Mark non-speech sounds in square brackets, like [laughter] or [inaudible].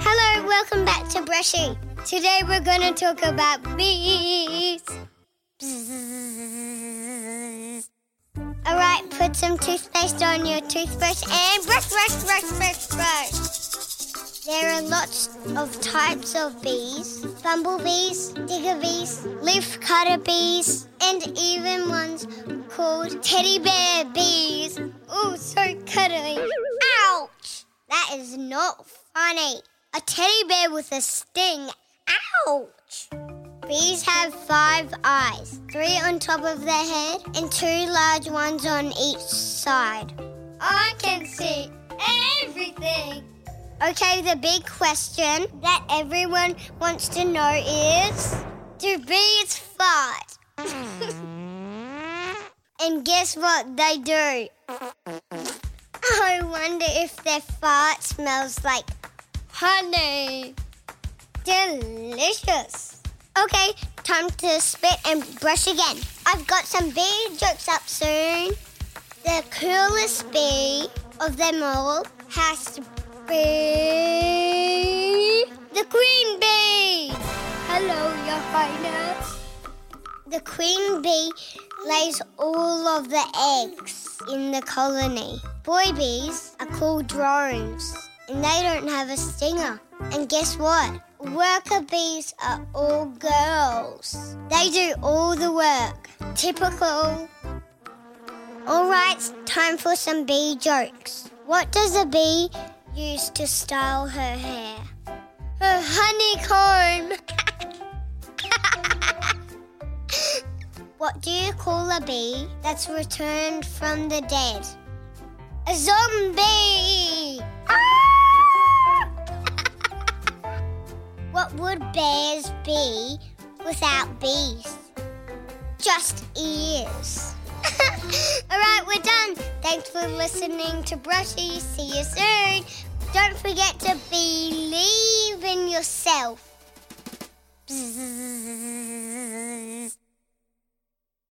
Hello, welcome back to Brushy. Today we're going to talk about bees. All right, put some toothpaste on your toothbrush and brush, brush, brush, brush, brush. There are lots of types of bees bumblebees, digger bees, leaf cutter bees, and even ones called teddy bear bees. Oh, so cuddly. Ouch! That is not funny. A teddy bear with a sting. Ouch! Bees have five eyes, three on top of their head and two large ones on each side. I can see everything. Okay, the big question that everyone wants to know is Do bees fart? [laughs] and guess what they do? I wonder if their fart smells like honey. Delicious. Okay, time to spit and brush again. I've got some bee jokes up soon. The coolest bee of them all has to be the queen bee. Hello, your highness. The queen bee lays all of the eggs in the colony. Boy bees are called drones and they don't have a stinger. And guess what? Worker bees are all girls. They do all the work. Typical. All right, time for some bee jokes. What does a bee use to style her hair? Her honeycomb. [laughs] what do you call a bee that's returned from the dead? A zombie! Bears be without bees? Just ears. [laughs] All right, we're done. Thanks for listening to Brushy. See you soon. Don't forget to believe in yourself.